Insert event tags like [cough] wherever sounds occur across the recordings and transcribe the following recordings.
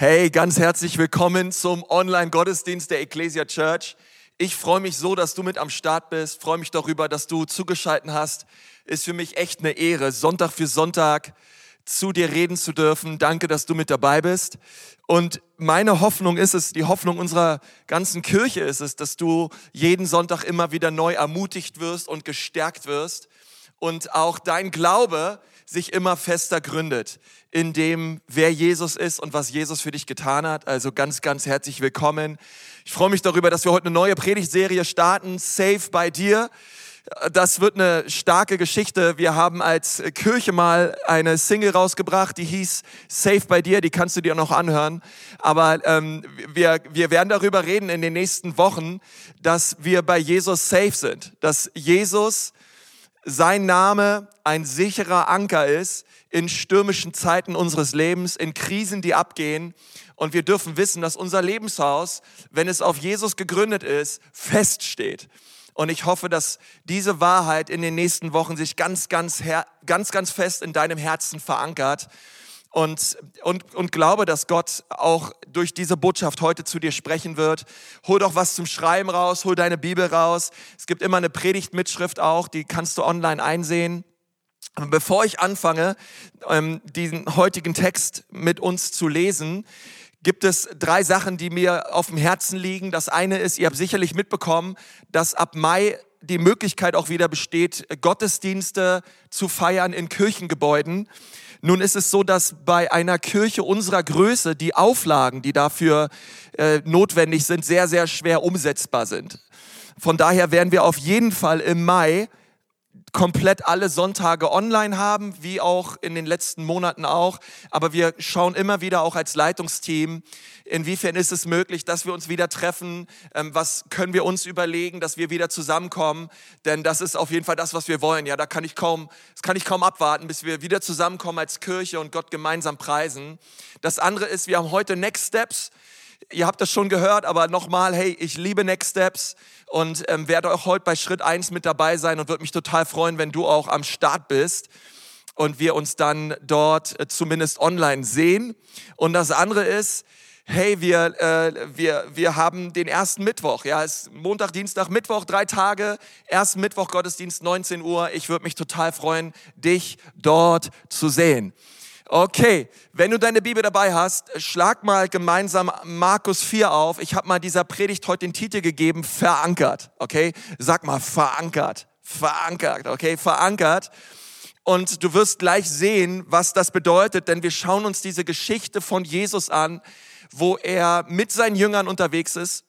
Hey, ganz herzlich willkommen zum Online-Gottesdienst der Ecclesia Church. Ich freue mich so, dass du mit am Start bist, freue mich darüber, dass du zugeschalten hast. Ist für mich echt eine Ehre, Sonntag für Sonntag zu dir reden zu dürfen. Danke, dass du mit dabei bist. Und meine Hoffnung ist es, die Hoffnung unserer ganzen Kirche ist es, dass du jeden Sonntag immer wieder neu ermutigt wirst und gestärkt wirst und auch dein Glaube sich immer fester gründet in dem, wer Jesus ist und was Jesus für dich getan hat. Also ganz, ganz herzlich willkommen. Ich freue mich darüber, dass wir heute eine neue Predigtserie starten, Safe bei dir. Das wird eine starke Geschichte. Wir haben als Kirche mal eine Single rausgebracht, die hieß Safe bei dir, die kannst du dir noch anhören. Aber ähm, wir, wir werden darüber reden in den nächsten Wochen, dass wir bei Jesus safe sind, dass Jesus sein Name ein sicherer Anker ist in stürmischen Zeiten unseres Lebens, in Krisen, die abgehen. Und wir dürfen wissen, dass unser Lebenshaus, wenn es auf Jesus gegründet ist, feststeht. Und ich hoffe, dass diese Wahrheit in den nächsten Wochen sich ganz, ganz, ganz, ganz fest in deinem Herzen verankert und, und, und glaube, dass Gott auch durch diese Botschaft heute zu dir sprechen wird. Hol doch was zum Schreiben raus, hol deine Bibel raus. Es gibt immer eine Predigtmitschrift auch, die kannst du online einsehen. Bevor ich anfange, ähm, diesen heutigen Text mit uns zu lesen, gibt es drei Sachen, die mir auf dem Herzen liegen. Das eine ist, ihr habt sicherlich mitbekommen, dass ab Mai die Möglichkeit auch wieder besteht, Gottesdienste zu feiern in Kirchengebäuden. Nun ist es so, dass bei einer Kirche unserer Größe die Auflagen, die dafür äh, notwendig sind, sehr, sehr schwer umsetzbar sind. Von daher werden wir auf jeden Fall im Mai komplett alle Sonntage online haben, wie auch in den letzten Monaten auch. Aber wir schauen immer wieder auch als Leitungsteam, inwiefern ist es möglich, dass wir uns wieder treffen, ähm, was können wir uns überlegen, dass wir wieder zusammenkommen, denn das ist auf jeden Fall das, was wir wollen. Ja, da kann ich kaum, das kann ich kaum abwarten, bis wir wieder zusammenkommen als Kirche und Gott gemeinsam preisen. Das andere ist, wir haben heute Next Steps ihr habt das schon gehört, aber nochmal, hey, ich liebe Next Steps und ähm, werde auch heute bei Schritt 1 mit dabei sein und würde mich total freuen, wenn du auch am Start bist und wir uns dann dort äh, zumindest online sehen. Und das andere ist, hey, wir, äh, wir, wir haben den ersten Mittwoch, ja, es ist Montag, Dienstag, Mittwoch, drei Tage, ersten Mittwoch Gottesdienst, 19 Uhr. Ich würde mich total freuen, dich dort zu sehen. Okay, wenn du deine Bibel dabei hast, schlag mal gemeinsam Markus 4 auf. Ich habe mal dieser Predigt heute den Titel gegeben, verankert. Okay, sag mal verankert, verankert. Okay, verankert. Und du wirst gleich sehen, was das bedeutet, denn wir schauen uns diese Geschichte von Jesus an, wo er mit seinen Jüngern unterwegs ist.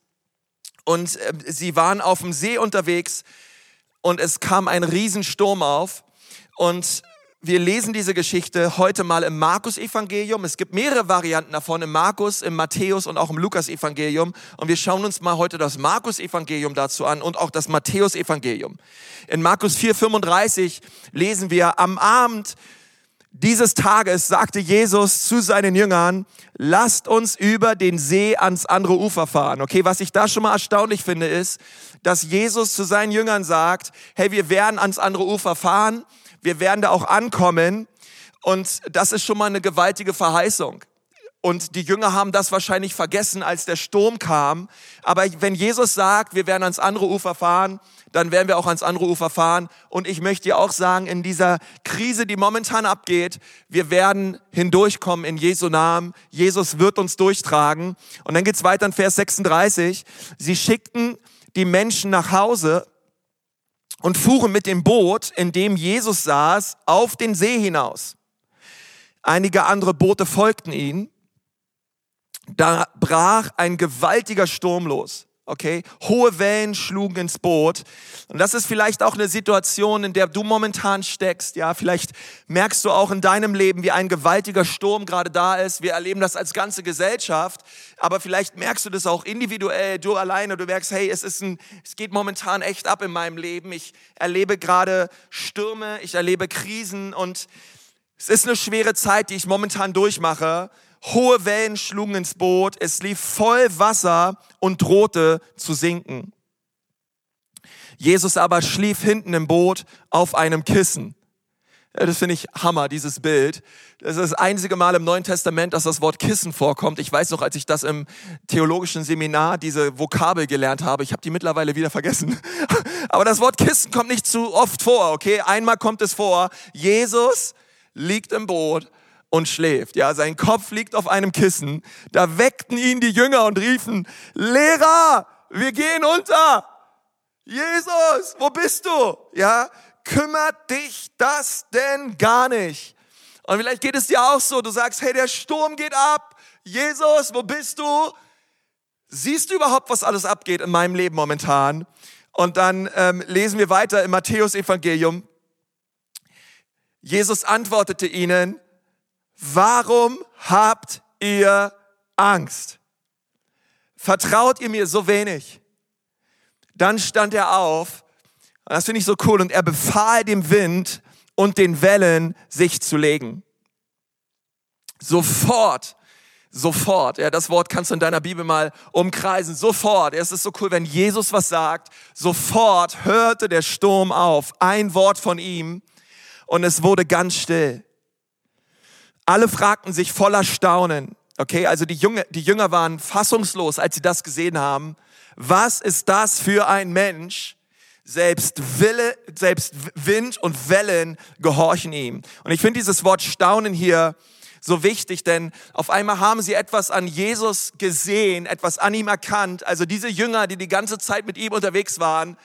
Und äh, sie waren auf dem See unterwegs und es kam ein Riesensturm auf. Und wir lesen diese Geschichte heute mal im Markus-Evangelium. Es gibt mehrere Varianten davon, im Markus, im Matthäus und auch im Lukas-Evangelium. Und wir schauen uns mal heute das Markus-Evangelium dazu an und auch das Matthäus-Evangelium. In Markus 4,35 lesen wir, am Abend dieses Tages sagte Jesus zu seinen Jüngern, lasst uns über den See ans andere Ufer fahren. Okay, was ich da schon mal erstaunlich finde, ist, dass Jesus zu seinen Jüngern sagt, hey, wir werden ans andere Ufer fahren wir werden da auch ankommen und das ist schon mal eine gewaltige Verheißung. Und die Jünger haben das wahrscheinlich vergessen, als der Sturm kam. Aber wenn Jesus sagt, wir werden ans andere Ufer fahren, dann werden wir auch ans andere Ufer fahren. Und ich möchte dir auch sagen, in dieser Krise, die momentan abgeht, wir werden hindurchkommen in Jesu Namen. Jesus wird uns durchtragen. Und dann geht's weiter in Vers 36. Sie schickten die Menschen nach Hause und fuhren mit dem Boot, in dem Jesus saß, auf den See hinaus. Einige andere Boote folgten ihnen. Da brach ein gewaltiger Sturm los. Okay, hohe Wellen schlugen ins Boot. Und das ist vielleicht auch eine Situation, in der du momentan steckst. Ja, vielleicht merkst du auch in deinem Leben, wie ein gewaltiger Sturm gerade da ist. Wir erleben das als ganze Gesellschaft. Aber vielleicht merkst du das auch individuell, du alleine. Du merkst, hey, es ist ein, es geht momentan echt ab in meinem Leben. Ich erlebe gerade Stürme, ich erlebe Krisen und es ist eine schwere Zeit, die ich momentan durchmache. Hohe Wellen schlugen ins Boot, es lief voll Wasser und drohte zu sinken. Jesus aber schlief hinten im Boot auf einem Kissen. Ja, das finde ich Hammer, dieses Bild. Das ist das einzige Mal im Neuen Testament, dass das Wort Kissen vorkommt. Ich weiß noch, als ich das im theologischen Seminar, diese Vokabel gelernt habe, ich habe die mittlerweile wieder vergessen. [laughs] Aber das Wort Kissen kommt nicht zu oft vor, okay? Einmal kommt es vor, Jesus liegt im Boot und schläft. Ja, sein Kopf liegt auf einem Kissen. Da weckten ihn die Jünger und riefen, Lehrer, wir gehen unter. Jesus, wo bist du? Ja, kümmert dich das denn gar nicht? Und vielleicht geht es dir auch so, du sagst, hey, der Sturm geht ab. Jesus, wo bist du? Siehst du überhaupt, was alles abgeht in meinem Leben momentan? Und dann ähm, lesen wir weiter im Matthäus-Evangelium. Jesus antwortete ihnen, warum habt ihr Angst? Vertraut ihr mir so wenig? Dann stand er auf das finde ich so cool. Und er befahl dem Wind und den Wellen, sich zu legen. Sofort, sofort. Ja, das Wort kannst du in deiner Bibel mal umkreisen. Sofort. Es ist so cool, wenn Jesus was sagt. Sofort hörte der Sturm auf. Ein Wort von ihm und es wurde ganz still. Alle fragten sich voller Staunen. Okay, also die Jünger, die Jünger waren fassungslos, als sie das gesehen haben. Was ist das für ein Mensch? Selbst Wille, selbst Wind und Wellen gehorchen ihm. Und ich finde dieses Wort Staunen hier so wichtig, denn auf einmal haben sie etwas an Jesus gesehen, etwas an ihm erkannt. Also diese Jünger, die die ganze Zeit mit ihm unterwegs waren,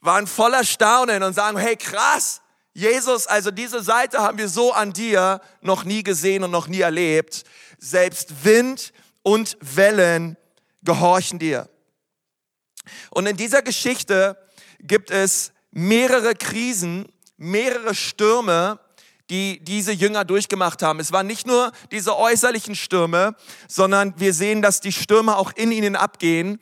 waren voller Staunen und sagen, hey krass, Jesus, also diese Seite haben wir so an dir noch nie gesehen und noch nie erlebt. Selbst Wind und Wellen gehorchen dir. Und in dieser Geschichte gibt es mehrere Krisen, mehrere Stürme, die diese Jünger durchgemacht haben. Es waren nicht nur diese äußerlichen Stürme, sondern wir sehen, dass die Stürme auch in ihnen abgehen.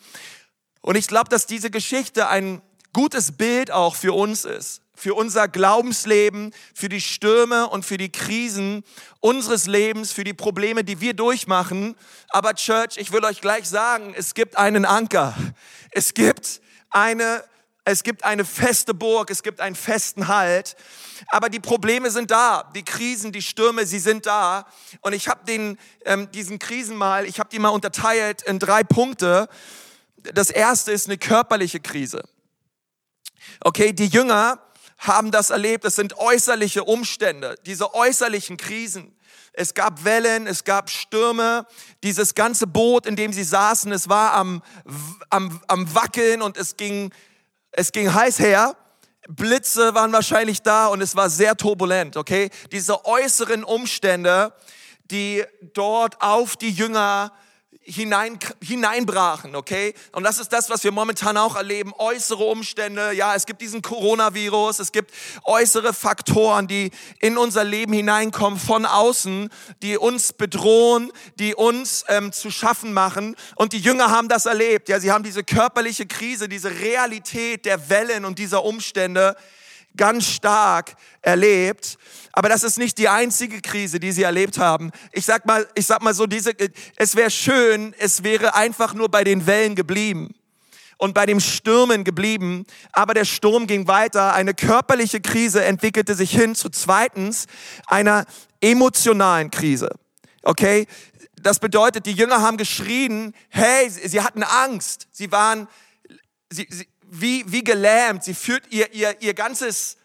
Und ich glaube, dass diese Geschichte ein gutes Bild auch für uns ist, für unser Glaubensleben, für die Stürme und für die Krisen unseres Lebens, für die Probleme, die wir durchmachen. Aber Church, ich will euch gleich sagen, es gibt einen Anker. Es gibt eine es gibt eine feste Burg, es gibt einen festen Halt. Aber die Probleme sind da, die Krisen, die Stürme, sie sind da. Und ich habe den ähm, diesen Krisen mal, ich habe die mal unterteilt in drei Punkte. Das erste ist eine körperliche Krise. Okay, die Jünger haben das erlebt. Es sind äußerliche Umstände, diese äußerlichen Krisen. Es gab Wellen, es gab Stürme. Dieses ganze Boot, in dem sie saßen, es war am, am, am Wackeln und es ging es ging heiß her, Blitze waren wahrscheinlich da und es war sehr turbulent, okay? Diese äußeren Umstände, die dort auf die Jünger hinein, hineinbrachen, okay? Und das ist das, was wir momentan auch erleben. Äußere Umstände, ja, es gibt diesen Coronavirus, es gibt äußere Faktoren, die in unser Leben hineinkommen von außen, die uns bedrohen, die uns ähm, zu schaffen machen. Und die Jünger haben das erlebt, ja, sie haben diese körperliche Krise, diese Realität der Wellen und dieser Umstände ganz stark erlebt. Aber das ist nicht die einzige Krise, die sie erlebt haben. Ich sag mal, ich sag mal so, diese, es wäre schön, es wäre einfach nur bei den Wellen geblieben und bei dem Stürmen geblieben. Aber der Sturm ging weiter. Eine körperliche Krise entwickelte sich hin zu zweitens einer emotionalen Krise. Okay? Das bedeutet, die Jünger haben geschrien, hey, sie hatten Angst. Sie waren, sie, sie, wie, wie gelähmt. Sie führt ihr, ihr, ihr ganzes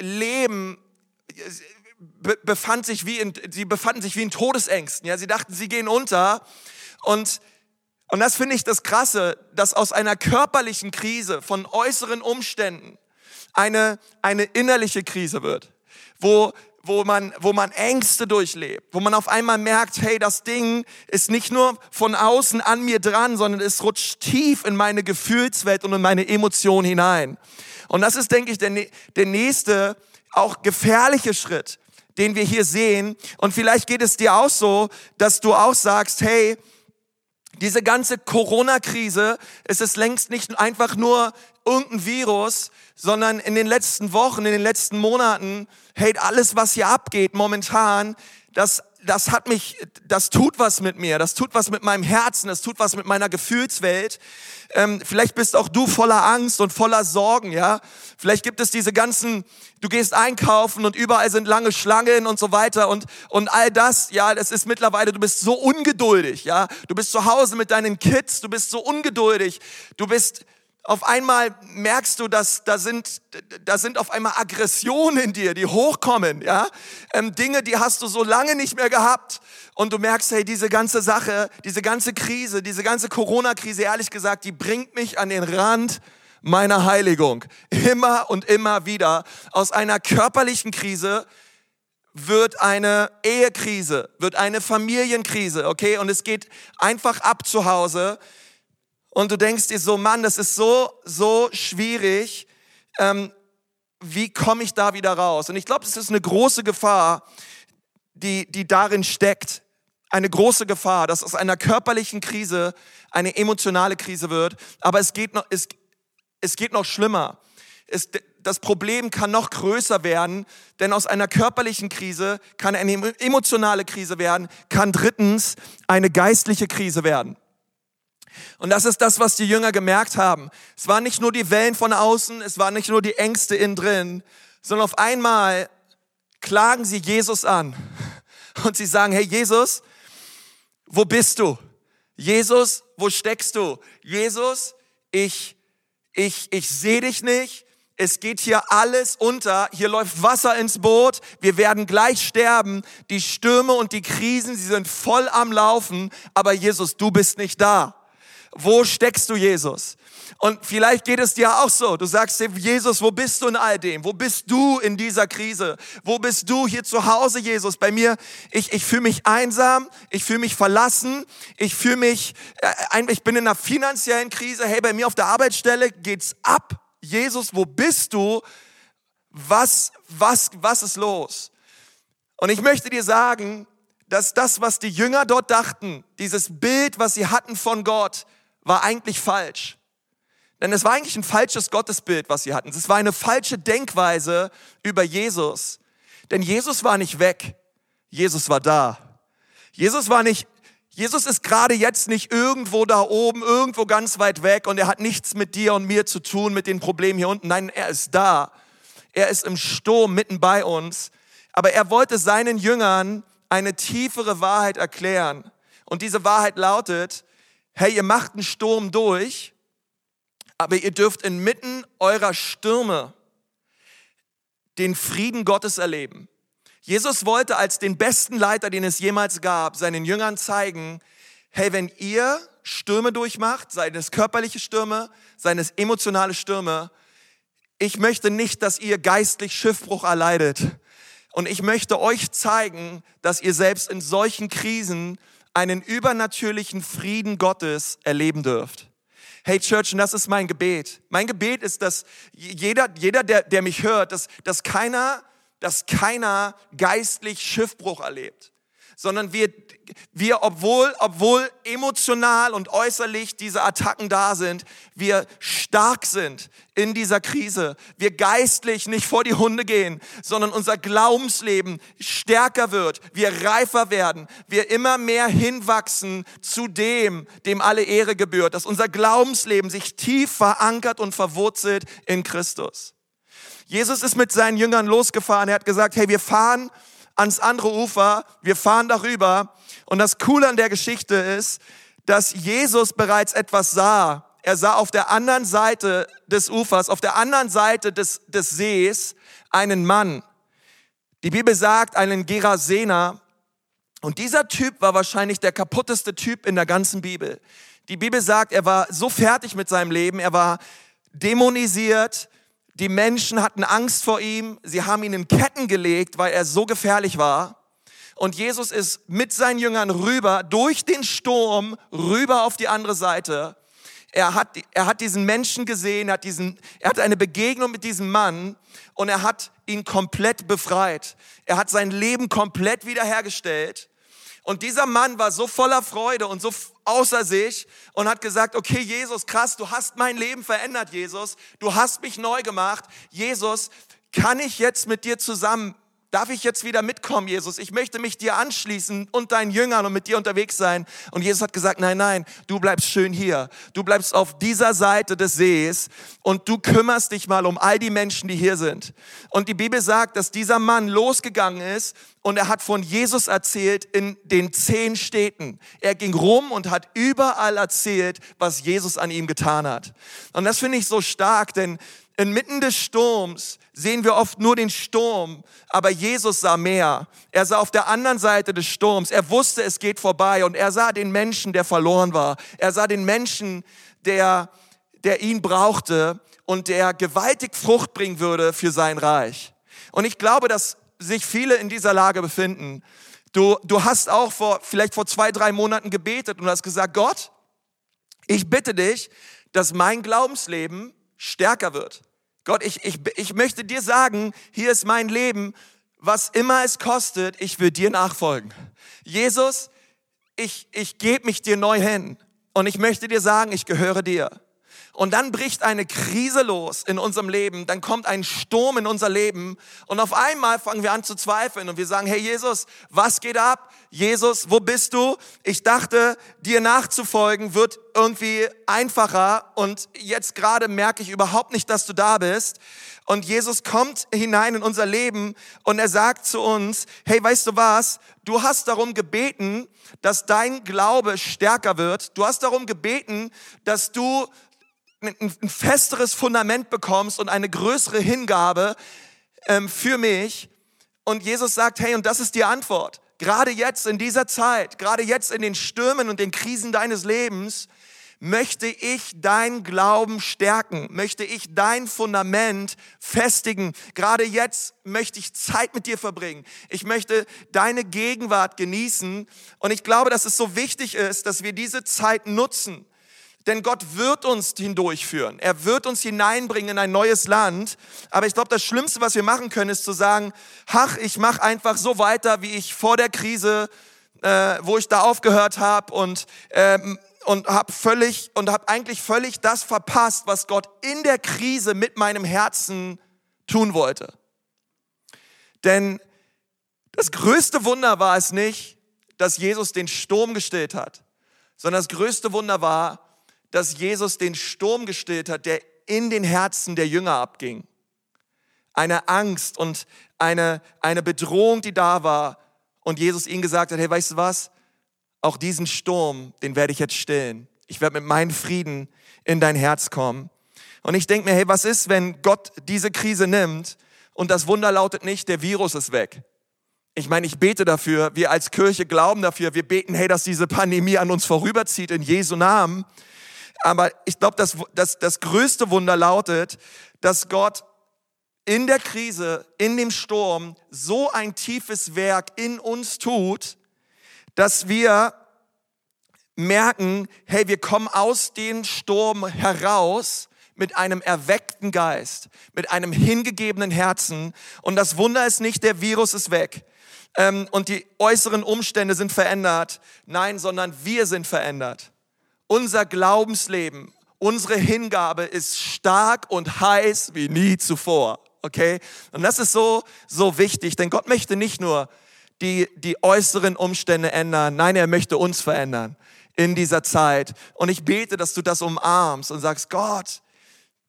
Leben befand sich wie in, sie befanden sich wie in Todesängsten. Ja, sie dachten, sie gehen unter. Und, und das finde ich das Krasse, dass aus einer körperlichen Krise von äußeren Umständen eine, eine innerliche Krise wird, wo wo man, wo man Ängste durchlebt, wo man auf einmal merkt, hey, das Ding ist nicht nur von außen an mir dran, sondern es rutscht tief in meine Gefühlswelt und in meine Emotionen hinein. Und das ist, denke ich, der, der nächste, auch gefährliche Schritt, den wir hier sehen. Und vielleicht geht es dir auch so, dass du auch sagst, hey, diese ganze Corona-Krise, es ist längst nicht einfach nur irgendein Virus, sondern in den letzten Wochen, in den letzten Monaten, hey, alles, was hier abgeht momentan, das, das hat mich, das tut was mit mir, das tut was mit meinem Herzen, das tut was mit meiner Gefühlswelt. Ähm, vielleicht bist auch du voller Angst und voller Sorgen, ja. Vielleicht gibt es diese ganzen, du gehst einkaufen und überall sind lange Schlangen und so weiter und, und all das, ja, das ist mittlerweile, du bist so ungeduldig, ja. Du bist zu Hause mit deinen Kids, du bist so ungeduldig, du bist, auf einmal merkst du, dass da sind, da sind auf einmal Aggressionen in dir, die hochkommen, ja. Ähm, Dinge, die hast du so lange nicht mehr gehabt. Und du merkst, hey, diese ganze Sache, diese ganze Krise, diese ganze Corona-Krise, ehrlich gesagt, die bringt mich an den Rand meiner Heiligung. Immer und immer wieder. Aus einer körperlichen Krise wird eine Ehekrise, wird eine Familienkrise, okay? Und es geht einfach ab zu Hause und du denkst dir so, Mann, das ist so, so schwierig. Ähm, wie komme ich da wieder raus? Und ich glaube, es ist eine große Gefahr, die, die darin steckt. Eine große Gefahr, dass aus einer körperlichen Krise eine emotionale Krise wird. Aber es geht noch, es, es geht noch schlimmer. Es, das Problem kann noch größer werden, denn aus einer körperlichen Krise kann eine emotionale Krise werden, kann drittens eine geistliche Krise werden. Und das ist das, was die Jünger gemerkt haben. Es waren nicht nur die Wellen von außen, es waren nicht nur die Ängste innen drin, sondern auf einmal klagen sie Jesus an. [laughs] Und sie sagen, hey Jesus, wo bist du? Jesus, wo steckst du? Jesus, ich, ich, ich sehe dich nicht. Es geht hier alles unter. Hier läuft Wasser ins Boot. Wir werden gleich sterben. Die Stürme und die Krisen, sie sind voll am Laufen. Aber Jesus, du bist nicht da. Wo steckst du, Jesus? Und vielleicht geht es dir auch so. Du sagst Jesus, wo bist du in all dem? Wo bist du in dieser Krise? Wo bist du hier zu Hause, Jesus? Bei mir, ich, ich fühle mich einsam, ich fühle mich verlassen, ich fühle mich, äh, ich bin in einer finanziellen Krise. Hey, bei mir auf der Arbeitsstelle geht's ab. Jesus, wo bist du? Was, was, was ist los? Und ich möchte dir sagen, dass das, was die Jünger dort dachten, dieses Bild, was sie hatten von Gott, war eigentlich falsch. Denn es war eigentlich ein falsches Gottesbild, was sie hatten. Es war eine falsche Denkweise über Jesus. Denn Jesus war nicht weg. Jesus war da. Jesus war nicht, Jesus ist gerade jetzt nicht irgendwo da oben, irgendwo ganz weit weg und er hat nichts mit dir und mir zu tun, mit den Problemen hier unten. Nein, er ist da. Er ist im Sturm mitten bei uns. Aber er wollte seinen Jüngern eine tiefere Wahrheit erklären. Und diese Wahrheit lautet, hey, ihr macht einen Sturm durch, aber ihr dürft inmitten eurer Stürme den Frieden Gottes erleben. Jesus wollte als den besten Leiter, den es jemals gab, seinen Jüngern zeigen, hey, wenn ihr Stürme durchmacht, seien es körperliche Stürme, seien es emotionale Stürme, ich möchte nicht, dass ihr geistlich Schiffbruch erleidet. Und ich möchte euch zeigen, dass ihr selbst in solchen Krisen einen übernatürlichen Frieden Gottes erleben dürft. Hey Church, und das ist mein Gebet. Mein Gebet ist, dass jeder, jeder der, der mich hört, dass, dass, keiner, dass keiner geistlich Schiffbruch erlebt sondern wir, wir obwohl, obwohl emotional und äußerlich diese Attacken da sind, wir stark sind in dieser Krise. Wir geistlich nicht vor die Hunde gehen, sondern unser Glaubensleben stärker wird, wir reifer werden, wir immer mehr hinwachsen zu dem, dem alle Ehre gebührt, dass unser Glaubensleben sich tief verankert und verwurzelt in Christus. Jesus ist mit seinen Jüngern losgefahren. Er hat gesagt, hey, wir fahren ans andere Ufer, wir fahren darüber. Und das Coole an der Geschichte ist, dass Jesus bereits etwas sah. Er sah auf der anderen Seite des Ufers, auf der anderen Seite des, des Sees einen Mann. Die Bibel sagt, einen Gerasener. Und dieser Typ war wahrscheinlich der kaputteste Typ in der ganzen Bibel. Die Bibel sagt, er war so fertig mit seinem Leben, er war dämonisiert, die Menschen hatten Angst vor ihm. Sie haben ihn in Ketten gelegt, weil er so gefährlich war. Und Jesus ist mit seinen Jüngern rüber, durch den Sturm, rüber auf die andere Seite. Er hat, er hat diesen Menschen gesehen, er hat, diesen, er hat eine Begegnung mit diesem Mann und er hat ihn komplett befreit. Er hat sein Leben komplett wiederhergestellt. Und dieser Mann war so voller Freude und so außer sich und hat gesagt, okay Jesus, krass, du hast mein Leben verändert, Jesus. Du hast mich neu gemacht. Jesus, kann ich jetzt mit dir zusammen Darf ich jetzt wieder mitkommen, Jesus? Ich möchte mich dir anschließen und deinen Jüngern und mit dir unterwegs sein. Und Jesus hat gesagt, nein, nein, du bleibst schön hier. Du bleibst auf dieser Seite des Sees und du kümmerst dich mal um all die Menschen, die hier sind. Und die Bibel sagt, dass dieser Mann losgegangen ist und er hat von Jesus erzählt in den zehn Städten. Er ging rum und hat überall erzählt, was Jesus an ihm getan hat. Und das finde ich so stark, denn Inmitten des Sturms sehen wir oft nur den Sturm, aber Jesus sah mehr. Er sah auf der anderen Seite des Sturms. Er wusste, es geht vorbei und er sah den Menschen, der verloren war. Er sah den Menschen, der, der ihn brauchte und der gewaltig Frucht bringen würde für sein Reich. Und ich glaube, dass sich viele in dieser Lage befinden. Du, du hast auch vor, vielleicht vor zwei, drei Monaten gebetet und hast gesagt, Gott, ich bitte dich, dass mein Glaubensleben stärker wird. Gott, ich, ich, ich möchte dir sagen, hier ist mein Leben, was immer es kostet, ich will dir nachfolgen. Jesus, ich, ich gebe mich dir neu hin und ich möchte dir sagen, ich gehöre dir. Und dann bricht eine Krise los in unserem Leben, dann kommt ein Sturm in unser Leben und auf einmal fangen wir an zu zweifeln und wir sagen, hey Jesus, was geht ab? Jesus, wo bist du? Ich dachte, dir nachzufolgen wird irgendwie einfacher und jetzt gerade merke ich überhaupt nicht, dass du da bist. Und Jesus kommt hinein in unser Leben und er sagt zu uns, hey, weißt du was? Du hast darum gebeten, dass dein Glaube stärker wird. Du hast darum gebeten, dass du ein, festeres Fundament bekommst und eine größere Hingabe ähm, für mich. Und Jesus sagt, hey, und das ist die Antwort. Gerade jetzt in dieser Zeit, gerade jetzt in den Stürmen und den Krisen deines Lebens, möchte ich dein Glauben stärken, möchte ich dein Fundament festigen. Gerade jetzt möchte ich Zeit mit dir verbringen. Ich möchte deine Gegenwart genießen. Und ich glaube, dass es so wichtig ist, dass wir diese Zeit nutzen, denn Gott wird uns hindurchführen. Er wird uns hineinbringen in ein neues Land. Aber ich glaube, das Schlimmste, was wir machen können, ist zu sagen, ach, ich mache einfach so weiter, wie ich vor der Krise, äh, wo ich da aufgehört habe und ähm, und habe völlig und habe eigentlich völlig das verpasst, was Gott in der Krise mit meinem Herzen tun wollte. Denn das größte Wunder war es nicht, dass Jesus den Sturm gestillt hat, sondern das größte Wunder war, dass Jesus den Sturm gestillt hat, der in den Herzen der Jünger abging. Eine Angst und eine, eine Bedrohung, die da war. Und Jesus ihnen gesagt hat, hey, weißt du was? Auch diesen Sturm, den werde ich jetzt stillen. Ich werde mit meinem Frieden in dein Herz kommen. Und ich denke mir, hey, was ist, wenn Gott diese Krise nimmt und das Wunder lautet nicht, der Virus ist weg. Ich meine, ich bete dafür, wir als Kirche glauben dafür, wir beten, hey, dass diese Pandemie an uns vorüberzieht in Jesu Namen. Aber ich glaube, das, das, das größte Wunder lautet, dass Gott in der Krise, in dem Sturm so ein tiefes Werk in uns tut, dass wir merken, hey, wir kommen aus dem Sturm heraus mit einem erweckten Geist, mit einem hingegebenen Herzen. Und das Wunder ist nicht, der Virus ist weg ähm, und die äußeren Umstände sind verändert. Nein, sondern wir sind verändert. Unser Glaubensleben, unsere Hingabe ist stark und heiß wie nie zuvor. Okay? Und das ist so, so wichtig, denn Gott möchte nicht nur die, die äußeren Umstände ändern. Nein, er möchte uns verändern in dieser Zeit. Und ich bete, dass du das umarmst und sagst, Gott,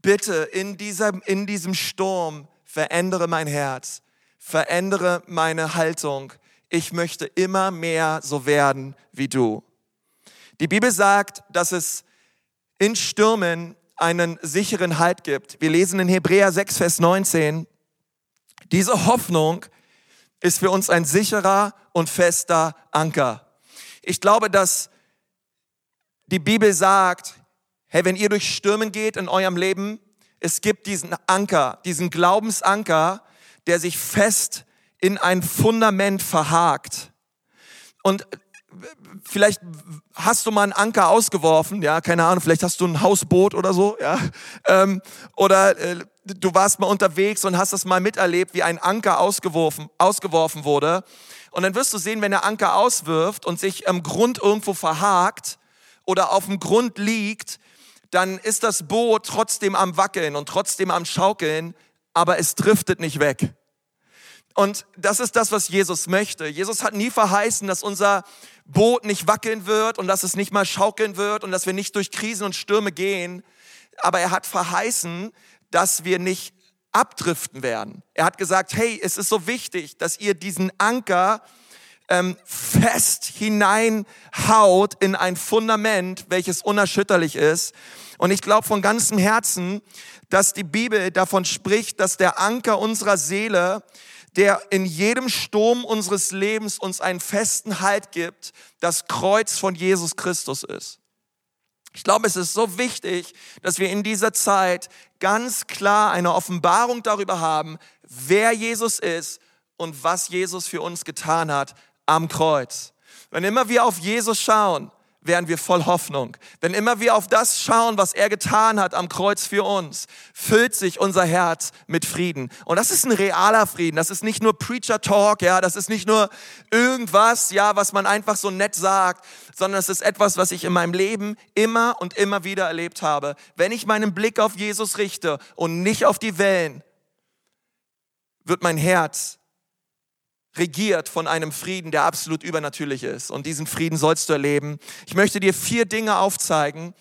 bitte in, dieser, in diesem Sturm verändere mein Herz, verändere meine Haltung. Ich möchte immer mehr so werden wie du. Die Bibel sagt, dass es in Stürmen einen sicheren Halt gibt. Wir lesen in Hebräer 6, Vers 19, diese Hoffnung ist für uns ein sicherer und fester Anker. Ich glaube, dass die Bibel sagt, hey, wenn ihr durch Stürmen geht in eurem Leben, es gibt diesen Anker, diesen Glaubensanker, der sich fest in ein Fundament verhakt. Und vielleicht hast du mal einen Anker ausgeworfen, ja, keine Ahnung, vielleicht hast du ein Hausboot oder so, ja, ähm, oder äh, du warst mal unterwegs und hast das mal miterlebt, wie ein Anker ausgeworfen, ausgeworfen wurde. Und dann wirst du sehen, wenn der Anker auswirft und sich am Grund irgendwo verhakt oder auf dem Grund liegt, dann ist das Boot trotzdem am Wackeln und trotzdem am Schaukeln, aber es driftet nicht weg. Und das ist das, was Jesus möchte. Jesus hat nie verheißen, dass unser Boot nicht wackeln wird und dass es nicht mal schaukeln wird und dass wir nicht durch Krisen und Stürme gehen. Aber er hat verheißen, dass wir nicht abdriften werden. Er hat gesagt, hey, es ist so wichtig, dass ihr diesen Anker ähm, fest hineinhaut in ein Fundament, welches unerschütterlich ist. Und ich glaube von ganzem Herzen, dass die Bibel davon spricht, dass der Anker unserer Seele, der in jedem Sturm unseres Lebens uns einen festen Halt gibt, das Kreuz von Jesus Christus ist. Ich glaube, es ist so wichtig, dass wir in dieser Zeit ganz klar eine Offenbarung darüber haben, wer Jesus ist und was Jesus für uns getan hat am Kreuz. Wenn immer wir auf Jesus schauen, werden wir voll Hoffnung. Wenn immer wir auf das schauen, was er getan hat am Kreuz für uns, füllt sich unser Herz mit Frieden. Und das ist ein realer Frieden. Das ist nicht nur Preacher Talk, ja, das ist nicht nur irgendwas, ja, was man einfach so nett sagt, sondern es ist etwas, was ich in meinem Leben immer und immer wieder erlebt habe. Wenn ich meinen Blick auf Jesus richte und nicht auf die Wellen, wird mein Herz regiert von einem Frieden, der absolut übernatürlich ist. Und diesen Frieden sollst du erleben. Ich möchte dir vier Dinge aufzeigen,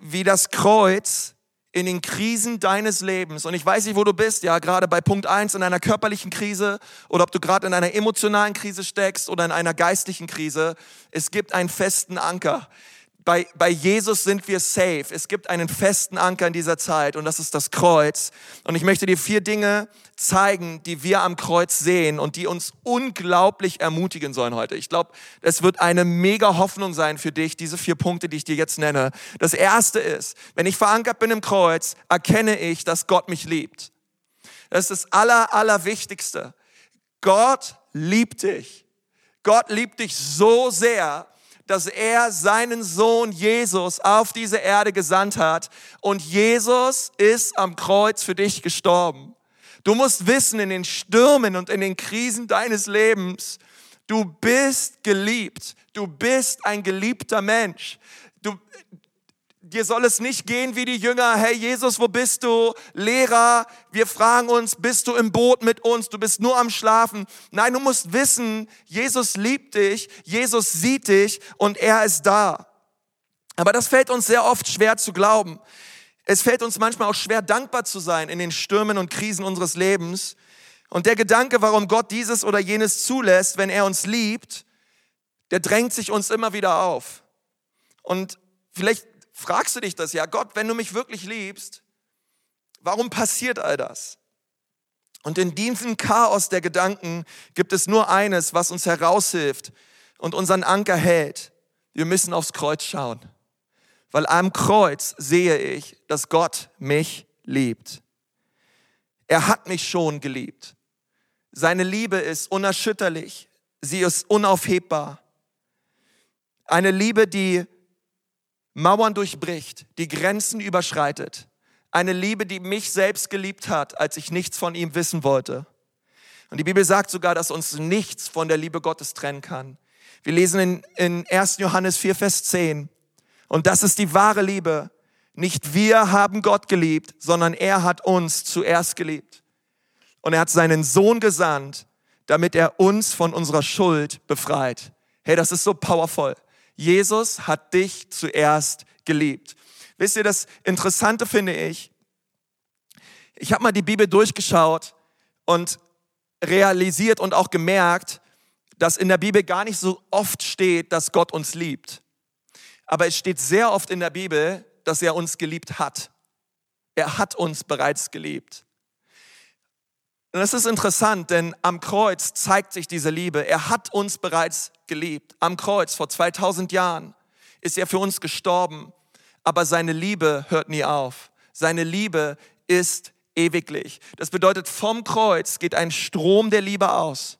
wie das Kreuz in den Krisen deines Lebens, und ich weiß nicht, wo du bist, ja, gerade bei Punkt eins in einer körperlichen Krise oder ob du gerade in einer emotionalen Krise steckst oder in einer geistlichen Krise, es gibt einen festen Anker bei, bei Jesus sind wir safe. Es gibt einen festen Anker in dieser Zeit und das ist das Kreuz. Und ich möchte dir vier Dinge zeigen, die wir am Kreuz sehen und die uns unglaublich ermutigen sollen heute. Ich glaube, es wird eine mega Hoffnung sein für dich, diese vier Punkte, die ich dir jetzt nenne. Das erste ist, wenn ich verankert bin im Kreuz, erkenne ich, dass Gott mich liebt. Das ist das aller, allerwichtigste. Gott liebt dich. Gott liebt dich so sehr, dass er seinen Sohn Jesus auf diese Erde gesandt hat und Jesus ist am Kreuz für dich gestorben. Du musst wissen, in den Stürmen und in den Krisen deines Lebens, du bist geliebt. Du bist ein geliebter Mensch. Du, dir soll es nicht gehen wie die Jünger, hey Jesus, wo bist du? Lehrer, wir fragen uns, bist du im Boot mit uns? Du bist nur am Schlafen. Nein, du musst wissen, Jesus liebt dich, Jesus sieht dich und er ist da. Aber das fällt uns sehr oft schwer zu glauben. Es fällt uns manchmal auch schwer, dankbar zu sein in den Stürmen und Krisen unseres Lebens. Und der Gedanke, warum Gott dieses oder jenes zulässt, wenn er uns liebt, der drängt sich uns immer wieder auf. Und vielleicht fragst du dich das ja, Gott, wenn du mich wirklich liebst, warum passiert all das? Und in diesem Chaos der Gedanken gibt es nur eines, was uns heraushilft und unseren Anker hält. Wir müssen aufs Kreuz schauen, weil am Kreuz sehe ich, dass Gott mich liebt. Er hat mich schon geliebt. Seine Liebe ist unerschütterlich, sie ist unaufhebbar. Eine Liebe, die Mauern durchbricht, die Grenzen überschreitet. Eine Liebe, die mich selbst geliebt hat, als ich nichts von ihm wissen wollte. Und die Bibel sagt sogar, dass uns nichts von der Liebe Gottes trennen kann. Wir lesen in, in 1. Johannes 4, Vers 10. Und das ist die wahre Liebe. Nicht wir haben Gott geliebt, sondern er hat uns zuerst geliebt. Und er hat seinen Sohn gesandt, damit er uns von unserer Schuld befreit. Hey, das ist so powerful. Jesus hat dich zuerst geliebt. Wisst ihr, das Interessante finde ich, ich habe mal die Bibel durchgeschaut und realisiert und auch gemerkt, dass in der Bibel gar nicht so oft steht, dass Gott uns liebt. Aber es steht sehr oft in der Bibel, dass er uns geliebt hat. Er hat uns bereits geliebt. Und das ist interessant, denn am Kreuz zeigt sich diese Liebe. Er hat uns bereits geliebt. Am Kreuz vor 2000 Jahren ist er für uns gestorben. Aber seine Liebe hört nie auf. Seine Liebe ist ewiglich. Das bedeutet, vom Kreuz geht ein Strom der Liebe aus.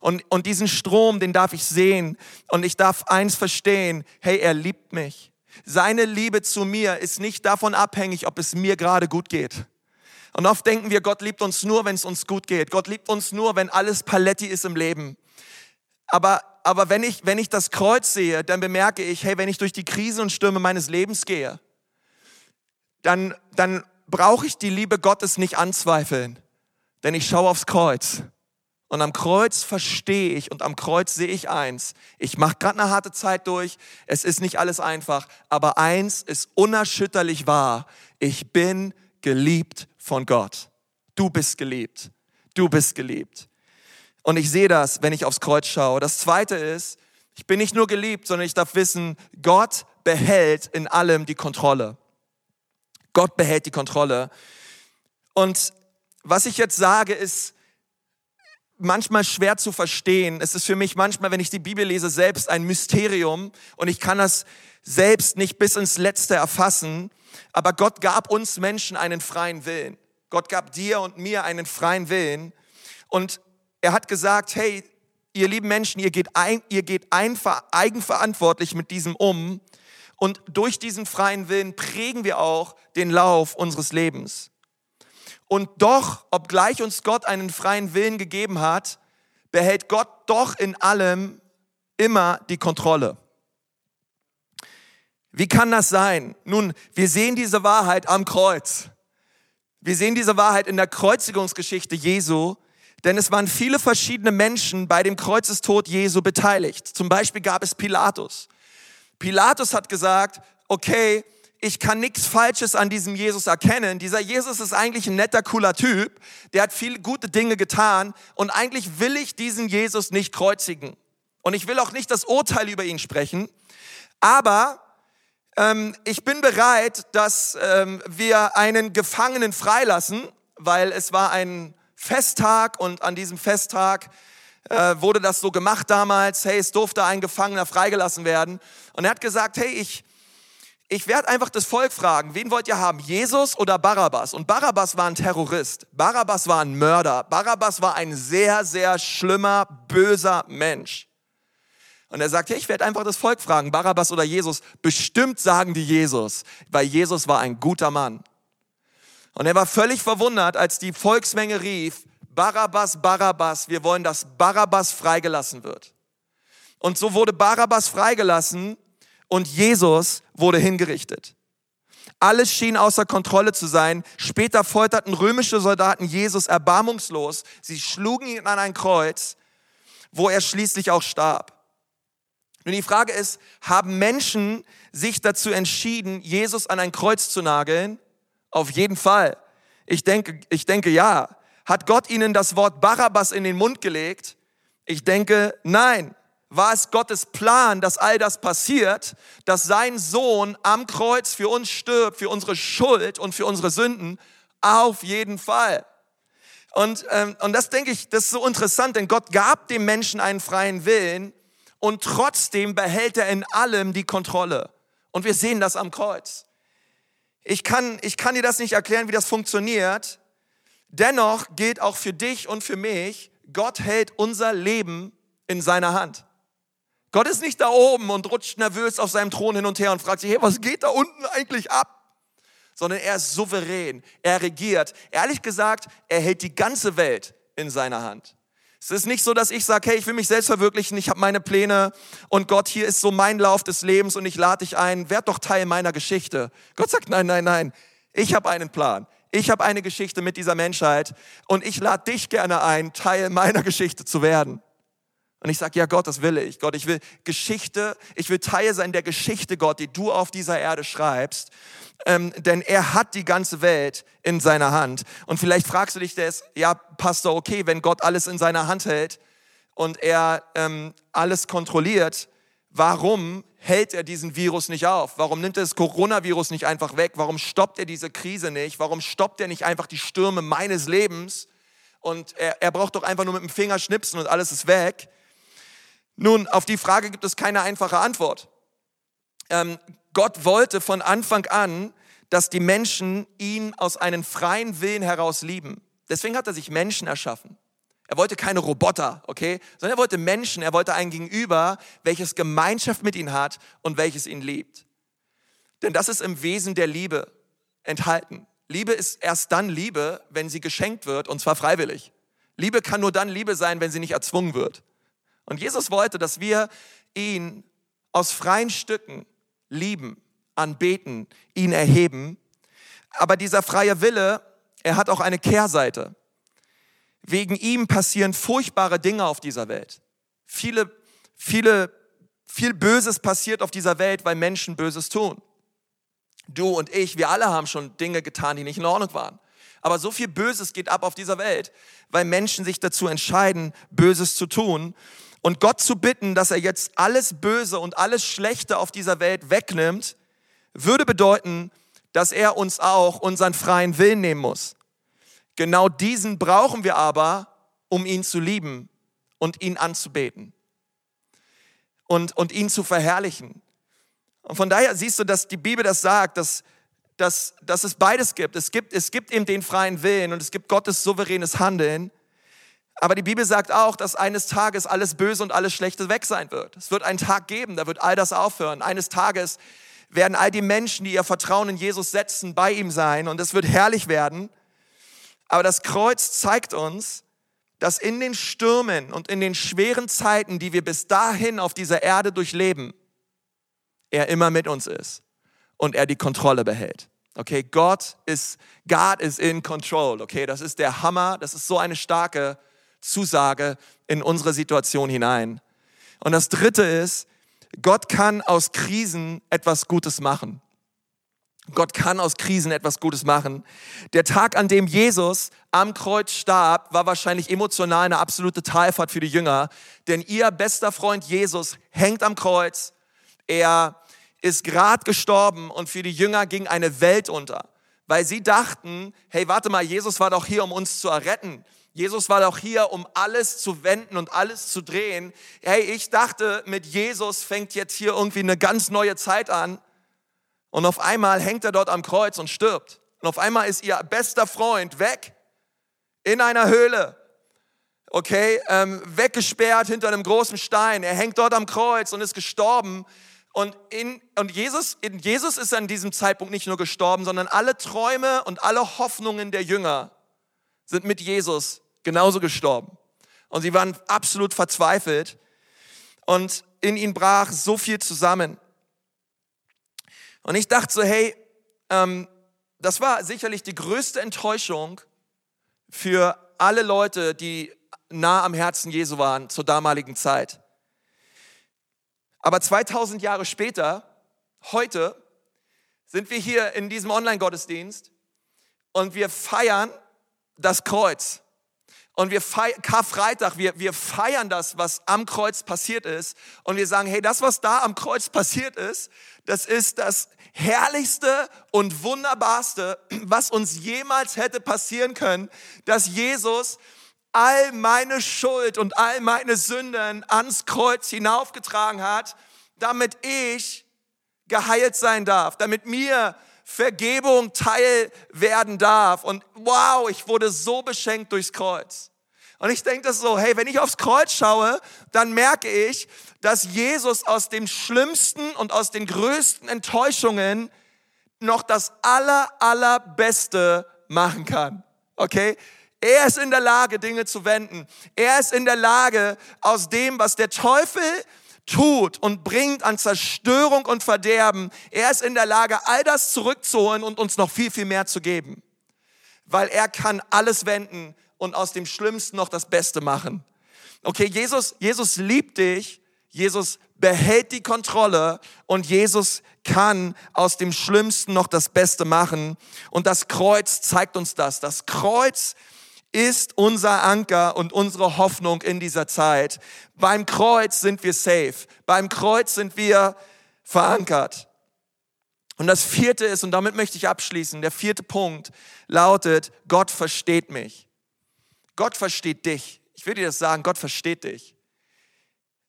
Und, und diesen Strom, den darf ich sehen. Und ich darf eins verstehen. Hey, er liebt mich. Seine Liebe zu mir ist nicht davon abhängig, ob es mir gerade gut geht. Und oft denken wir, Gott liebt uns nur, wenn es uns gut geht. Gott liebt uns nur, wenn alles Paletti ist im Leben. Aber, aber wenn, ich, wenn ich das Kreuz sehe, dann bemerke ich, hey, wenn ich durch die Krisen und Stürme meines Lebens gehe, dann, dann brauche ich die Liebe Gottes nicht anzweifeln. Denn ich schaue aufs Kreuz Und am Kreuz verstehe ich und am Kreuz sehe ich eins. Ich mache gerade eine harte Zeit durch. Es ist nicht alles einfach. Aber eins ist unerschütterlich wahr. Ich bin geliebt von Gott. Du bist geliebt. Du bist geliebt. Und ich sehe das, wenn ich aufs Kreuz schaue. Das zweite ist, ich bin nicht nur geliebt, sondern ich darf wissen, Gott behält in allem die Kontrolle. Gott behält die Kontrolle. Und was ich jetzt sage, ist manchmal schwer zu verstehen. Es ist für mich manchmal, wenn ich die Bibel lese, selbst ein Mysterium und ich kann das selbst nicht bis ins Letzte erfassen. Aber Gott gab uns Menschen einen freien Willen. Gott gab dir und mir einen freien Willen. Und er hat gesagt, hey, ihr lieben Menschen, ihr geht, ein, ihr geht einfach, eigenverantwortlich mit diesem um. Und durch diesen freien Willen prägen wir auch den Lauf unseres Lebens. Und doch, obgleich uns Gott einen freien Willen gegeben hat, behält Gott doch in allem immer die Kontrolle. Wie kann das sein? Nun, wir sehen diese Wahrheit am Kreuz. Wir sehen diese Wahrheit in der Kreuzigungsgeschichte Jesu, denn es waren viele verschiedene Menschen bei dem Kreuzestod Jesu beteiligt. Zum Beispiel gab es Pilatus. Pilatus hat gesagt, okay, ich kann nichts Falsches an diesem Jesus erkennen. Dieser Jesus ist eigentlich ein netter, cooler Typ. Der hat viele gute Dinge getan und eigentlich will ich diesen Jesus nicht kreuzigen. Und ich will auch nicht das Urteil über ihn sprechen. Aber ähm, ich bin bereit, dass ähm, wir einen Gefangenen freilassen, weil es war ein Festtag und an diesem Festtag äh, wurde das so gemacht damals. Hey, es durfte ein Gefangener freigelassen werden. Und er hat gesagt, hey, ich, ich werde einfach das Volk fragen, wen wollt ihr haben, Jesus oder Barabbas? Und Barabbas war ein Terrorist, Barabbas war ein Mörder, Barabbas war ein sehr, sehr schlimmer, böser Mensch. Und er sagt, hey, ich werde einfach das Volk fragen, Barabbas oder Jesus. Bestimmt sagen die Jesus, weil Jesus war ein guter Mann. Und er war völlig verwundert, als die Volksmenge rief, Barabbas, Barabbas, wir wollen, dass Barabbas freigelassen wird. Und so wurde Barabbas freigelassen und Jesus wurde hingerichtet. Alles schien außer Kontrolle zu sein. Später folterten römische Soldaten Jesus erbarmungslos. Sie schlugen ihn an ein Kreuz, wo er schließlich auch starb. Nun die Frage ist, haben Menschen sich dazu entschieden, Jesus an ein Kreuz zu nageln? Auf jeden Fall. Ich denke, ich denke ja. Hat Gott ihnen das Wort Barabbas in den Mund gelegt? Ich denke nein. War es Gottes Plan, dass all das passiert, dass sein Sohn am Kreuz für uns stirbt, für unsere Schuld und für unsere Sünden? Auf jeden Fall. Und, ähm, und das denke ich, das ist so interessant, denn Gott gab dem Menschen einen freien Willen und trotzdem behält er in allem die Kontrolle. Und wir sehen das am Kreuz. Ich kann, ich kann dir das nicht erklären, wie das funktioniert. Dennoch gilt auch für dich und für mich, Gott hält unser Leben in seiner Hand. Gott ist nicht da oben und rutscht nervös auf seinem Thron hin und her und fragt sich, hey, was geht da unten eigentlich ab? Sondern er ist souverän, er regiert. Ehrlich gesagt, er hält die ganze Welt in seiner Hand. Es ist nicht so, dass ich sage, hey, ich will mich selbst verwirklichen, ich habe meine Pläne und Gott, hier ist so mein Lauf des Lebens und ich lade dich ein, werd doch Teil meiner Geschichte. Gott sagt, nein, nein, nein, ich habe einen Plan. Ich habe eine Geschichte mit dieser Menschheit und ich lade dich gerne ein, Teil meiner Geschichte zu werden. Und ich sage, ja Gott, das will ich. Gott, ich will Geschichte, ich will Teil sein der Geschichte, Gott, die du auf dieser Erde schreibst. Ähm, denn er hat die ganze Welt in seiner Hand. Und vielleicht fragst du dich das, ja Pastor, okay, wenn Gott alles in seiner Hand hält und er ähm, alles kontrolliert, warum hält er diesen Virus nicht auf? Warum nimmt er das Coronavirus nicht einfach weg? Warum stoppt er diese Krise nicht? Warum stoppt er nicht einfach die Stürme meines Lebens? Und er, er braucht doch einfach nur mit dem Finger schnipsen und alles ist weg. Nun, auf die Frage gibt es keine einfache Antwort. Ähm, Gott wollte von Anfang an, dass die Menschen ihn aus einem freien Willen heraus lieben. Deswegen hat er sich Menschen erschaffen. Er wollte keine Roboter, okay, sondern er wollte Menschen, er wollte ein Gegenüber, welches Gemeinschaft mit ihm hat und welches ihn liebt. Denn das ist im Wesen der Liebe enthalten. Liebe ist erst dann Liebe, wenn sie geschenkt wird und zwar freiwillig. Liebe kann nur dann Liebe sein, wenn sie nicht erzwungen wird. Und Jesus wollte, dass wir ihn aus freien Stücken lieben, anbeten, ihn erheben. Aber dieser freie Wille, er hat auch eine Kehrseite. wegen ihm passieren furchtbare Dinge auf dieser Welt. Viele, viele, viel Böses passiert auf dieser Welt, weil Menschen Böses tun. Du und ich, wir alle haben schon Dinge getan, die nicht in Ordnung waren. Aber so viel Böses geht ab auf dieser Welt, weil Menschen sich dazu entscheiden, Böses zu tun. Und Gott zu bitten, dass er jetzt alles Böse und alles Schlechte auf dieser Welt wegnimmt, würde bedeuten, dass er uns auch unseren freien Willen nehmen muss. Genau diesen brauchen wir aber, um ihn zu lieben und ihn anzubeten und, und ihn zu verherrlichen. Und von daher siehst du, dass die Bibel das sagt, dass, dass, dass es beides gibt. Es, gibt. es gibt eben den freien Willen und es gibt Gottes souveränes Handeln. Aber die Bibel sagt auch, dass eines Tages alles Böse und alles Schlechte weg sein wird. Es wird einen Tag geben, da wird all das aufhören. Eines Tages werden all die Menschen, die ihr Vertrauen in Jesus setzen, bei ihm sein und es wird herrlich werden. Aber das Kreuz zeigt uns, dass in den Stürmen und in den schweren Zeiten, die wir bis dahin auf dieser Erde durchleben, er immer mit uns ist und er die Kontrolle behält. Okay, Gott ist, God is in control. Okay, das ist der Hammer. Das ist so eine starke Zusage in unsere Situation hinein. Und das dritte ist, Gott kann aus Krisen etwas Gutes machen. Gott kann aus Krisen etwas Gutes machen. Der Tag, an dem Jesus am Kreuz starb, war wahrscheinlich emotional eine absolute Talfahrt für die Jünger, denn ihr bester Freund Jesus hängt am Kreuz. Er ist gerade gestorben und für die Jünger ging eine Welt unter, weil sie dachten, hey, warte mal, Jesus war doch hier, um uns zu erretten. Jesus war doch hier, um alles zu wenden und alles zu drehen. Hey, ich dachte, mit Jesus fängt jetzt hier irgendwie eine ganz neue Zeit an. Und auf einmal hängt er dort am Kreuz und stirbt. Und auf einmal ist ihr bester Freund weg in einer Höhle. Okay, ähm, weggesperrt hinter einem großen Stein. Er hängt dort am Kreuz und ist gestorben. Und, in, und Jesus, in Jesus ist an diesem Zeitpunkt nicht nur gestorben, sondern alle Träume und alle Hoffnungen der Jünger sind mit Jesus genauso gestorben. Und sie waren absolut verzweifelt und in ihnen brach so viel zusammen. Und ich dachte so, hey, ähm, das war sicherlich die größte Enttäuschung für alle Leute, die nah am Herzen Jesu waren zur damaligen Zeit. Aber 2000 Jahre später, heute, sind wir hier in diesem Online-Gottesdienst und wir feiern das Kreuz. Und wir feiern, Karfreitag, wir, wir feiern das, was am Kreuz passiert ist. Und wir sagen, hey, das, was da am Kreuz passiert ist, das ist das herrlichste und wunderbarste, was uns jemals hätte passieren können, dass Jesus all meine Schuld und all meine Sünden ans Kreuz hinaufgetragen hat, damit ich geheilt sein darf, damit mir Vergebung teil werden darf. Und wow, ich wurde so beschenkt durchs Kreuz. Und ich denke das so, hey, wenn ich aufs Kreuz schaue, dann merke ich, dass Jesus aus dem schlimmsten und aus den größten Enttäuschungen noch das aller, allerbeste machen kann. Okay? Er ist in der Lage, Dinge zu wenden. Er ist in der Lage, aus dem, was der Teufel tut und bringt an Zerstörung und Verderben, er ist in der Lage, all das zurückzuholen und uns noch viel, viel mehr zu geben. Weil er kann alles wenden und aus dem Schlimmsten noch das Beste machen. Okay, Jesus, Jesus liebt dich, Jesus behält die Kontrolle und Jesus kann aus dem Schlimmsten noch das Beste machen. Und das Kreuz zeigt uns das. Das Kreuz ist unser Anker und unsere Hoffnung in dieser Zeit. Beim Kreuz sind wir safe. Beim Kreuz sind wir verankert. Und das vierte ist, und damit möchte ich abschließen, der vierte Punkt lautet, Gott versteht mich. Gott versteht dich. Ich will dir das sagen, Gott versteht dich.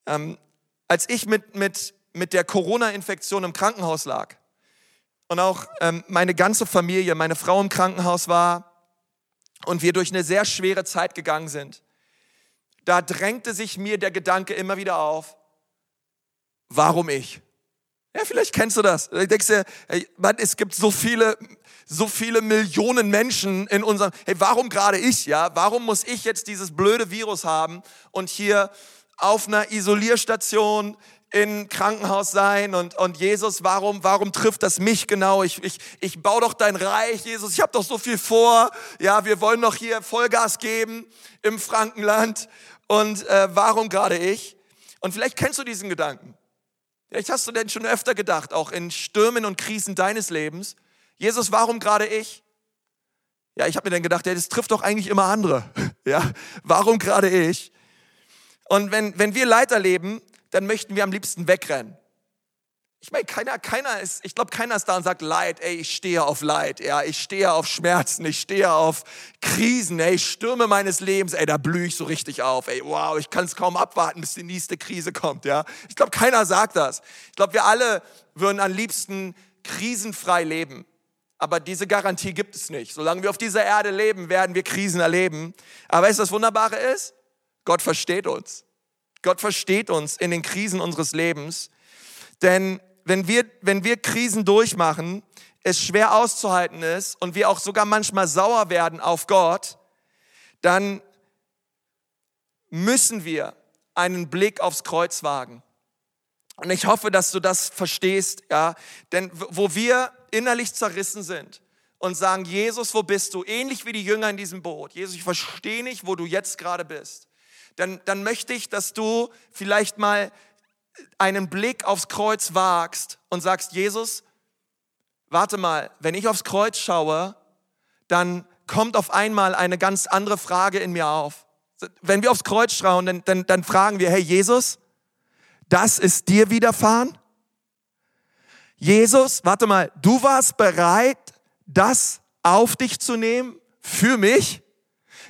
Ähm, als ich mit, mit, mit der Corona-Infektion im Krankenhaus lag und auch ähm, meine ganze Familie, meine Frau im Krankenhaus war, und wir durch eine sehr schwere Zeit gegangen sind, da drängte sich mir der Gedanke immer wieder auf, warum ich? Ja, vielleicht kennst du das. Du denkst dir, hey, Mann, es gibt so viele, so viele Millionen Menschen in unserem, hey, warum gerade ich, ja? Warum muss ich jetzt dieses blöde Virus haben und hier auf einer Isolierstation im Krankenhaus sein und, und Jesus, warum, warum trifft das mich genau? Ich, ich, ich baue doch dein Reich, Jesus, ich habe doch so viel vor. Ja, wir wollen doch hier Vollgas geben im Frankenland und äh, warum gerade ich? Und vielleicht kennst du diesen Gedanken. Vielleicht hast du denn schon öfter gedacht, auch in Stürmen und Krisen deines Lebens, Jesus, warum gerade ich? Ja, ich habe mir dann gedacht, ja, das trifft doch eigentlich immer andere. [laughs] Ja, warum gerade ich? Und wenn, wenn wir Leiter leben, dann möchten wir am liebsten wegrennen. Ich meine, keiner, keiner ist, ich glaube, keiner ist da und sagt, Leid, ey, ich stehe auf Leid, ja, ich stehe auf Schmerzen, ich stehe auf Krisen, ey, Stürme meines Lebens, ey, da blühe ich so richtig auf, ey, wow, ich kann es kaum abwarten, bis die nächste Krise kommt, ja. Ich glaube, keiner sagt das. Ich glaube, wir alle würden am liebsten krisenfrei leben. Aber diese Garantie gibt es nicht. Solange wir auf dieser Erde leben, werden wir Krisen erleben. Aber weißt du, was Wunderbare ist? Gott versteht uns. Gott versteht uns in den Krisen unseres Lebens. Denn wenn wir, wenn wir Krisen durchmachen, es schwer auszuhalten ist und wir auch sogar manchmal sauer werden auf Gott, dann müssen wir einen Blick aufs Kreuz wagen. Und ich hoffe, dass du das verstehst, ja. Denn wo wir innerlich zerrissen sind und sagen, Jesus, wo bist du? Ähnlich wie die Jünger in diesem Boot. Jesus, ich verstehe nicht, wo du jetzt gerade bist. Dann, dann möchte ich, dass du vielleicht mal einen Blick aufs Kreuz wagst und sagst, Jesus, warte mal, wenn ich aufs Kreuz schaue, dann kommt auf einmal eine ganz andere Frage in mir auf. Wenn wir aufs Kreuz schauen, dann, dann, dann fragen wir, hey Jesus, das ist dir widerfahren? Jesus, warte mal, du warst bereit, das auf dich zu nehmen für mich?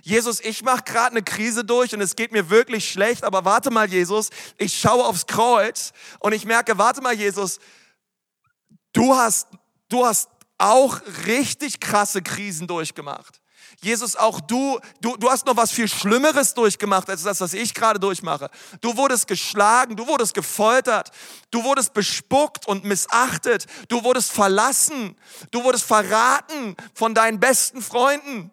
Jesus, ich mache gerade eine Krise durch und es geht mir wirklich schlecht, aber warte mal, Jesus, ich schaue aufs Kreuz und ich merke, warte mal, Jesus, du hast, du hast auch richtig krasse Krisen durchgemacht. Jesus, auch du, du, du hast noch was viel Schlimmeres durchgemacht als das, was ich gerade durchmache. Du wurdest geschlagen, du wurdest gefoltert, du wurdest bespuckt und missachtet, du wurdest verlassen, du wurdest verraten von deinen besten Freunden.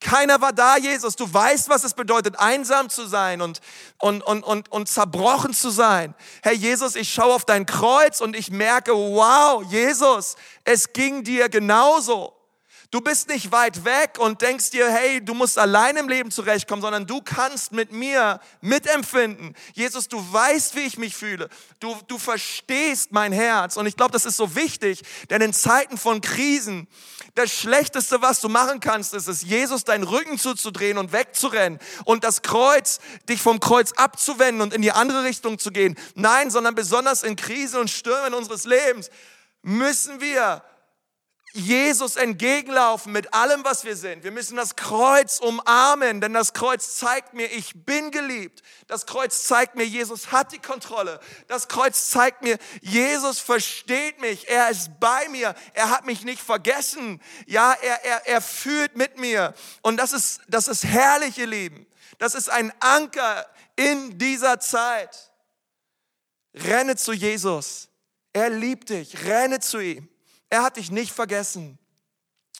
Keiner war da, Jesus. Du weißt, was es bedeutet, einsam zu sein und, und, und, und, und zerbrochen zu sein. Herr Jesus, ich schaue auf dein Kreuz und ich merke, wow, Jesus, es ging dir genauso. Du bist nicht weit weg und denkst dir, hey, du musst allein im Leben zurechtkommen, sondern du kannst mit mir mitempfinden. Jesus, du weißt, wie ich mich fühle. Du, du verstehst mein Herz. Und ich glaube, das ist so wichtig, denn in Zeiten von Krisen, das Schlechteste, was du machen kannst, ist es, Jesus deinen Rücken zuzudrehen und wegzurennen und das Kreuz, dich vom Kreuz abzuwenden und in die andere Richtung zu gehen. Nein, sondern besonders in Krisen und Stürmen unseres Lebens müssen wir Jesus entgegenlaufen mit allem, was wir sind. Wir müssen das Kreuz umarmen, denn das Kreuz zeigt mir, ich bin geliebt. Das Kreuz zeigt mir, Jesus hat die Kontrolle. Das Kreuz zeigt mir, Jesus versteht mich. Er ist bei mir. Er hat mich nicht vergessen. Ja, er, er, er fühlt mit mir. Und das ist, das ist herrliche Leben. Das ist ein Anker in dieser Zeit. Renne zu Jesus. Er liebt dich. Renne zu ihm. Er hat dich nicht vergessen.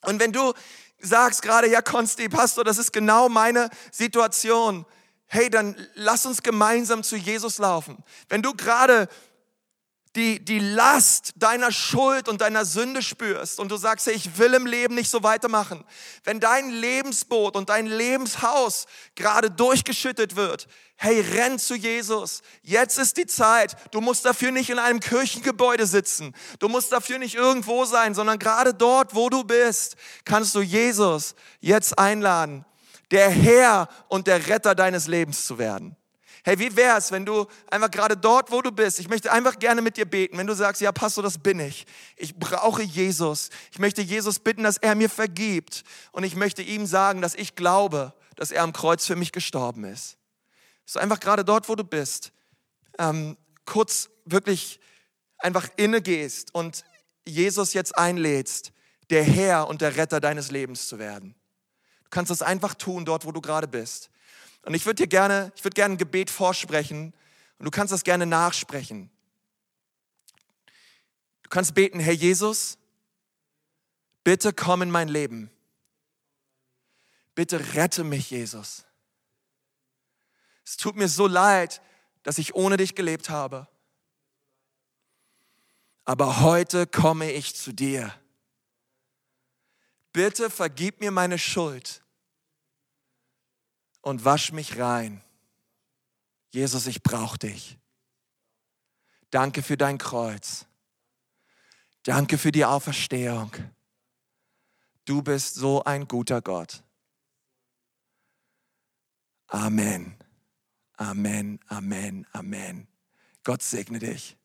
Und wenn du sagst gerade, ja, Konsti, Pastor, das ist genau meine Situation, hey, dann lass uns gemeinsam zu Jesus laufen. Wenn du gerade die, die Last deiner Schuld und deiner Sünde spürst und du sagst, hey, ich will im Leben nicht so weitermachen, wenn dein Lebensboot und dein Lebenshaus gerade durchgeschüttet wird, hey, renn zu Jesus. Jetzt ist die Zeit. Du musst dafür nicht in einem Kirchengebäude sitzen. Du musst dafür nicht irgendwo sein, sondern gerade dort, wo du bist, kannst du Jesus jetzt einladen, der Herr und der Retter deines Lebens zu werden. Hey, wie wär's, wenn du einfach gerade dort, wo du bist, ich möchte einfach gerne mit dir beten, wenn du sagst, ja, Pastor, das bin ich. Ich brauche Jesus. Ich möchte Jesus bitten, dass er mir vergibt. Und ich möchte ihm sagen, dass ich glaube, dass er am Kreuz für mich gestorben ist. So einfach gerade dort, wo du bist, ähm, kurz wirklich einfach inne gehst und Jesus jetzt einlädst, der Herr und der Retter deines Lebens zu werden. Du kannst das einfach tun, dort, wo du gerade bist. Und ich würde dir gerne, ich würde gerne ein Gebet vorsprechen und du kannst das gerne nachsprechen. Du kannst beten, Herr Jesus, bitte komm in mein Leben. Bitte rette mich, Jesus. Es tut mir so leid, dass ich ohne dich gelebt habe. aber heute komme ich zu dir. Bitte vergib mir meine Schuld und wasch mich rein. Jesus, ich brauche dich. Danke für dein Kreuz. Danke für die Auferstehung. Du bist so ein guter Gott. Amen. Amen, Amen, Amen. Gott segne dich.